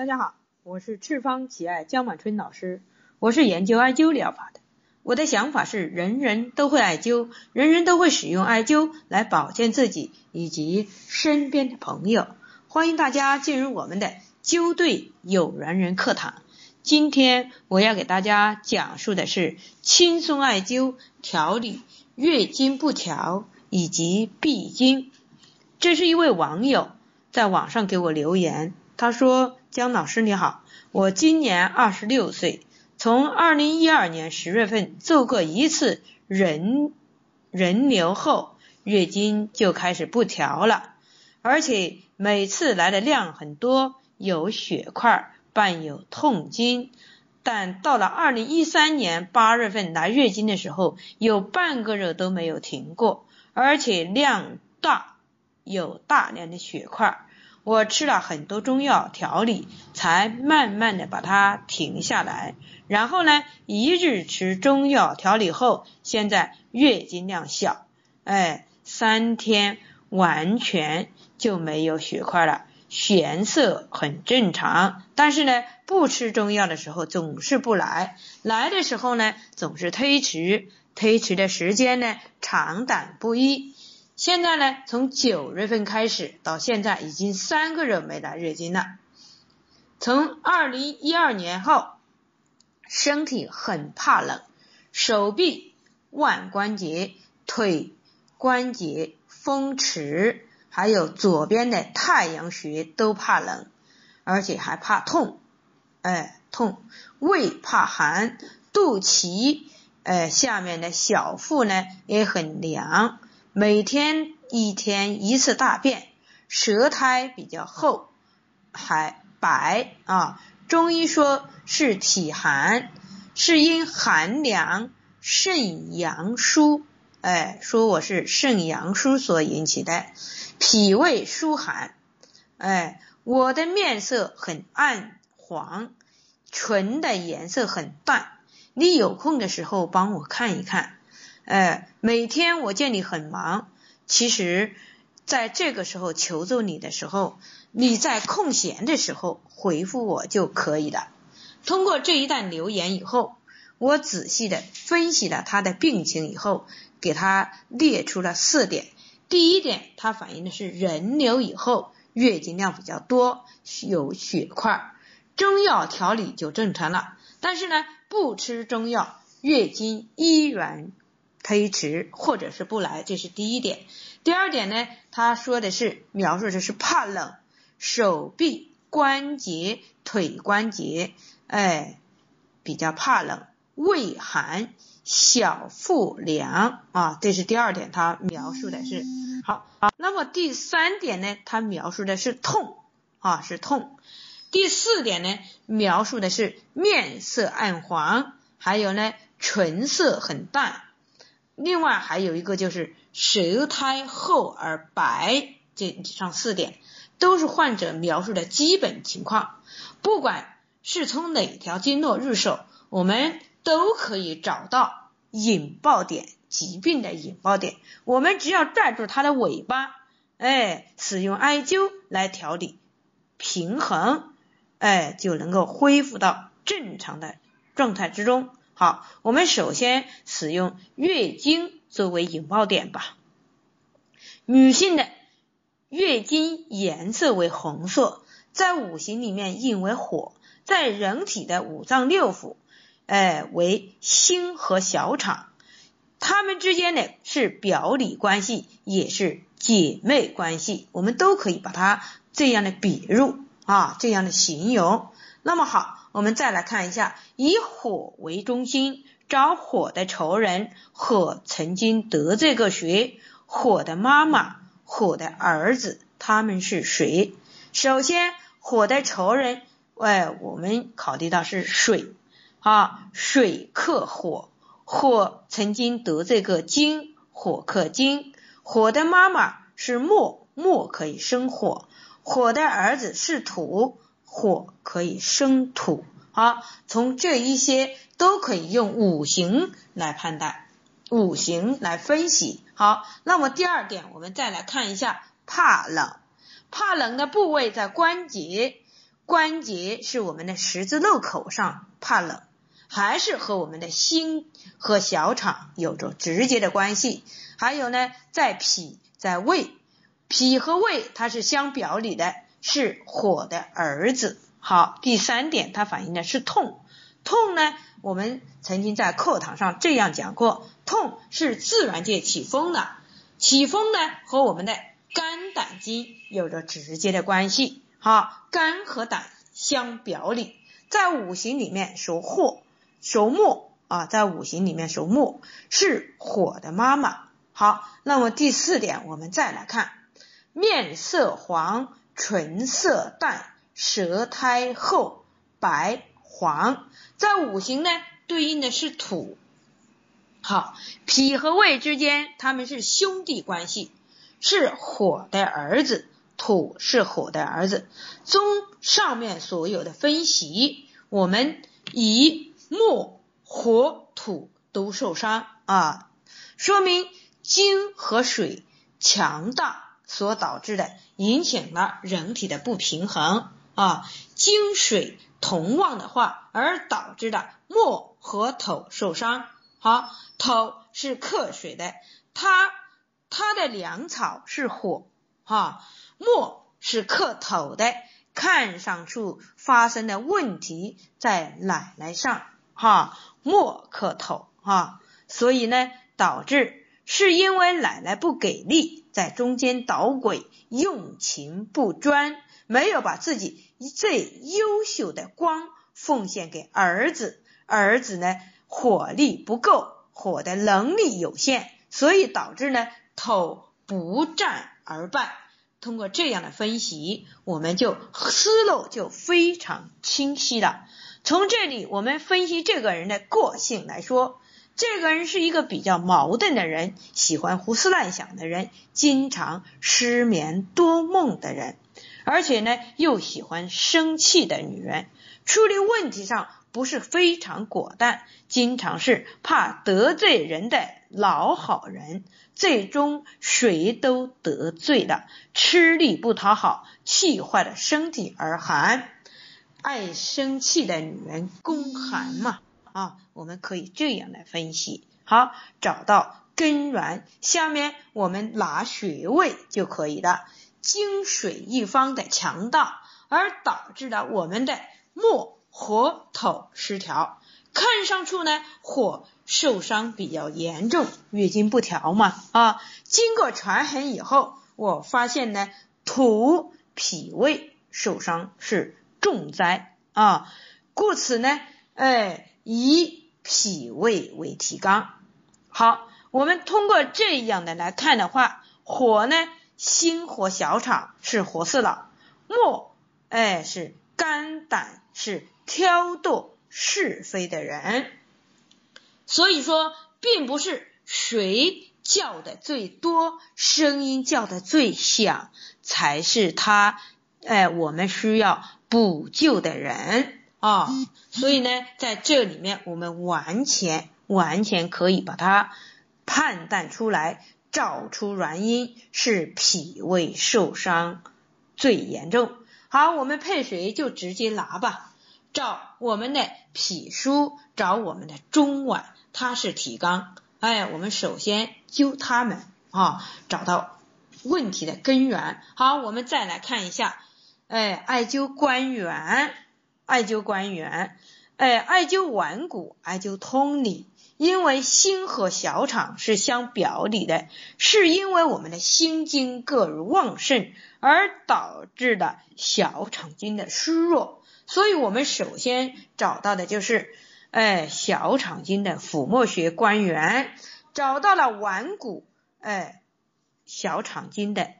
大家好，我是赤方奇艾江满春老师，我是研究艾灸疗法的。我的想法是，人人都会艾灸，人人都会使用艾灸来保健自己以及身边的朋友。欢迎大家进入我们的灸对有缘人课堂。今天我要给大家讲述的是轻松艾灸调理月经不调以及闭经。这是一位网友在网上给我留言。他说：“姜老师你好，我今年二十六岁，从二零一二年十月份做过一次人人流后，月经就开始不调了，而且每次来的量很多，有血块，伴有痛经。但到了二零一三年八月份来月经的时候，有半个月都没有停过，而且量大，有大量的血块。”我吃了很多中药调理，才慢慢的把它停下来。然后呢，一日吃中药调理后，现在月经量小，哎，三天完全就没有血块了，颜色很正常。但是呢，不吃中药的时候总是不来，来的时候呢总是推迟，推迟的时间呢长短不一。现在呢，从九月份开始到现在已经三个月没来月经了。从二零一二年后，身体很怕冷，手臂、腕关节、腿关节、风池，还有左边的太阳穴都怕冷，而且还怕痛，哎痛，胃怕寒，肚脐哎下面的小腹呢也很凉。每天一天一次大便，舌苔比较厚，还白啊。中医说是体寒，是因寒凉肾阳疏，哎，说我是肾阳疏所引起的，脾胃疏寒，哎，我的面色很暗黄，唇的颜色很淡，你有空的时候帮我看一看。哎，每天我见你很忙，其实在这个时候求助你的时候，你在空闲的时候回复我就可以了。通过这一段留言以后，我仔细的分析了他的病情以后，给他列出了四点。第一点，他反映的是人流以后月经量比较多，有血块，中药调理就正常了。但是呢，不吃中药，月经依然。推迟或者是不来，这是第一点。第二点呢，他说的是描述的是怕冷，手臂关节、腿关节，哎，比较怕冷，胃寒，小腹凉啊，这是第二点，他描述的是好。那么第三点呢，他描述的是痛啊，是痛。第四点呢，描述的是面色暗黄，还有呢，唇色很淡。另外还有一个就是舌苔厚而白，这以上四点都是患者描述的基本情况。不管是从哪条经络入手，我们都可以找到引爆点，疾病的引爆点。我们只要拽住它的尾巴，哎，使用艾灸来调理平衡，哎，就能够恢复到正常的状态之中。好，我们首先使用月经作为引爆点吧。女性的月经颜色为红色，在五行里面印为火，在人体的五脏六腑，哎，为心和小肠，它们之间呢是表里关系，也是姐妹关系，我们都可以把它这样的比入啊，这样的形容。那么好。我们再来看一下，以火为中心，找火的仇人，火曾经得罪过谁？火的妈妈，火的儿子，他们是谁？首先，火的仇人，哎，我们考虑到是水啊，水克火，火曾经得罪过金，火克金。火的妈妈是木，木可以生火。火的儿子是土。火可以生土，好，从这一些都可以用五行来判断，五行来分析。好，那么第二点，我们再来看一下怕冷，怕冷的部位在关节，关节是我们的十字路口上怕冷，还是和我们的心和小肠有着直接的关系？还有呢，在脾，在胃，脾和胃它是相表里的，是火的儿子。好，第三点，它反映的是痛。痛呢，我们曾经在课堂上这样讲过，痛是自然界起风的，起风呢和我们的肝胆经有着直接的关系。好，肝和胆相表里，在五行里面属火，属木啊，在五行里面属木，是火的妈妈。好，那么第四点，我们再来看，面色黄，唇色淡，舌苔厚，白黄，在五行呢对应的是土。好，脾和胃之间他们是兄弟关系，是火的儿子。土是火的儿子。综上面所有的分析，我们以木、火、土都受伤啊，说明金和水强大所导致的，引起了人体的不平衡啊。金水同旺的话，而导致的木和土受伤。好，土是克水的，它它的粮草是火哈。木是克土的，看上去发生的问题在奶奶上，哈，木克土，哈，所以呢，导致是因为奶奶不给力，在中间捣鬼，用情不专，没有把自己最优秀的光奉献给儿子，儿子呢火力不够，火的能力有限，所以导致呢土不战而败。通过这样的分析，我们就思路就非常清晰了。从这里我们分析这个人的个性来说，这个人是一个比较矛盾的人，喜欢胡思乱想的人，经常失眠多梦的人，而且呢又喜欢生气的女人，处理问题上不是非常果断，经常是怕得罪人的老好人。最终谁都得罪了，吃力不讨好，气坏了身体而寒。爱生气的女人宫寒嘛啊，我们可以这样来分析。好，找到根源，下面我们拿穴位就可以了。金水一方的强大，而导致了我们的木火土失调。看上去呢，火受伤比较严重，月经不调嘛啊。经过权衡以后，我发现呢，土脾胃受伤是重灾啊。故此呢，哎，以脾胃为提纲。好，我们通过这样的来看的话，火呢，心火小肠是火四老，木哎是肝胆是挑逗。是非的人，所以说，并不是谁叫的最多，声音叫的最响，才是他，哎，我们需要补救的人啊。所以呢，在这里面，我们完全完全可以把它判断出来，找出原因是脾胃受伤最严重。好，我们配水就直接拿吧。找我们的脾腧，找我们的中脘，它是体纲。哎，我们首先灸它们啊，找到问题的根源。好，我们再来看一下，哎，艾灸关元，艾灸关元，哎，艾灸腕骨，艾灸通里。因为心和小肠是相表里的，是因为我们的心经过于旺盛而导致的小肠经的虚弱。所以我们首先找到的就是，哎，小肠经的腹膜穴关元，找到了腕骨，哎，小肠经的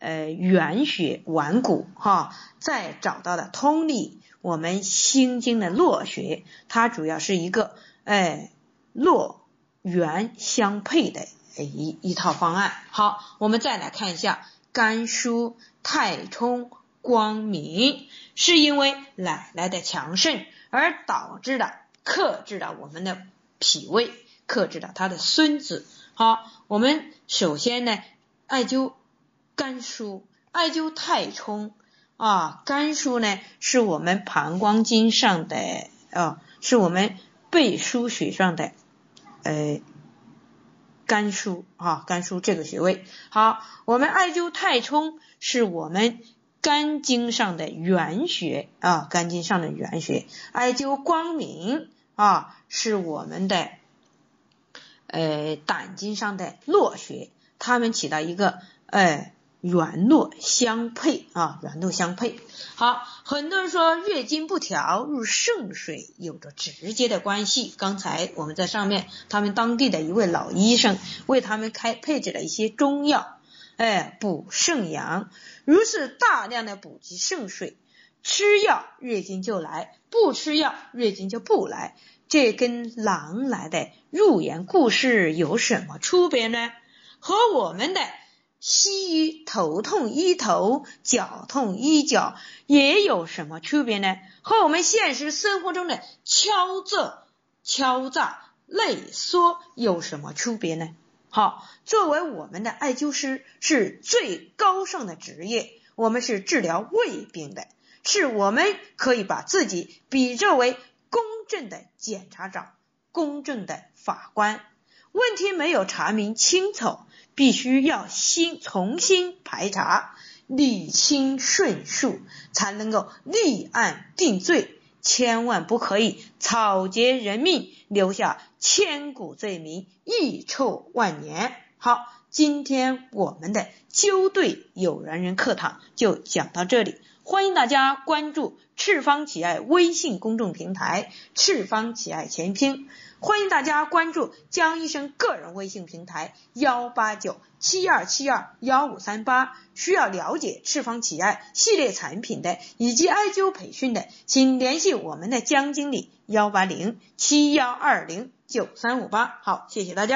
呃原穴腕骨，哈，再找到了通利，我们心经的络穴，它主要是一个哎络元相配的一一套方案。好，我们再来看一下肝腧太冲。光明是因为奶奶的强盛而导致的，克制了我们的脾胃，克制了他的孙子。好，我们首先呢，艾灸肝腧，艾灸太冲，啊，肝腧呢是我们膀胱经上的啊，是我们背腧穴上的呃肝腧啊，肝腧这个穴位。好，我们艾灸太冲是我们肝经上的原穴啊，肝经上的原穴。艾灸光明啊，是我们的呃胆经上的络穴，它们起到一个呃。圆络相配啊，圆络相配。好，很多人说月经不调入肾水有着直接的关系。刚才我们在上面，他们当地的一位老医生为他们开配置了一些中药，哎，补肾阳。如是大量的补给肾水，吃药月经就来，不吃药月经就不来。这跟狼来的入园故事有什么区别呢？和我们的。西医头痛医头，脚痛医脚，也有什么区别呢？和我们现实生活中的敲诈、敲诈、内缩有什么区别呢？好，作为我们的艾灸师是最高尚的职业，我们是治疗胃病的，是我们可以把自己比作为公正的检察长、公正的法官，问题没有查明清楚。必须要新重新排查，理清顺序，才能够立案定罪。千万不可以草菅人命，留下千古罪名，遗臭万年。好，今天我们的纠对有缘人课堂就讲到这里，欢迎大家关注赤方企爱微信公众平台“赤方企爱全拼”。欢迎大家关注江医生个人微信平台幺八九七二七二幺五三八。需要了解赤方企爱系列产品的以及艾灸培训的，请联系我们的江经理幺八零七幺二零九三五八。好，谢谢大家。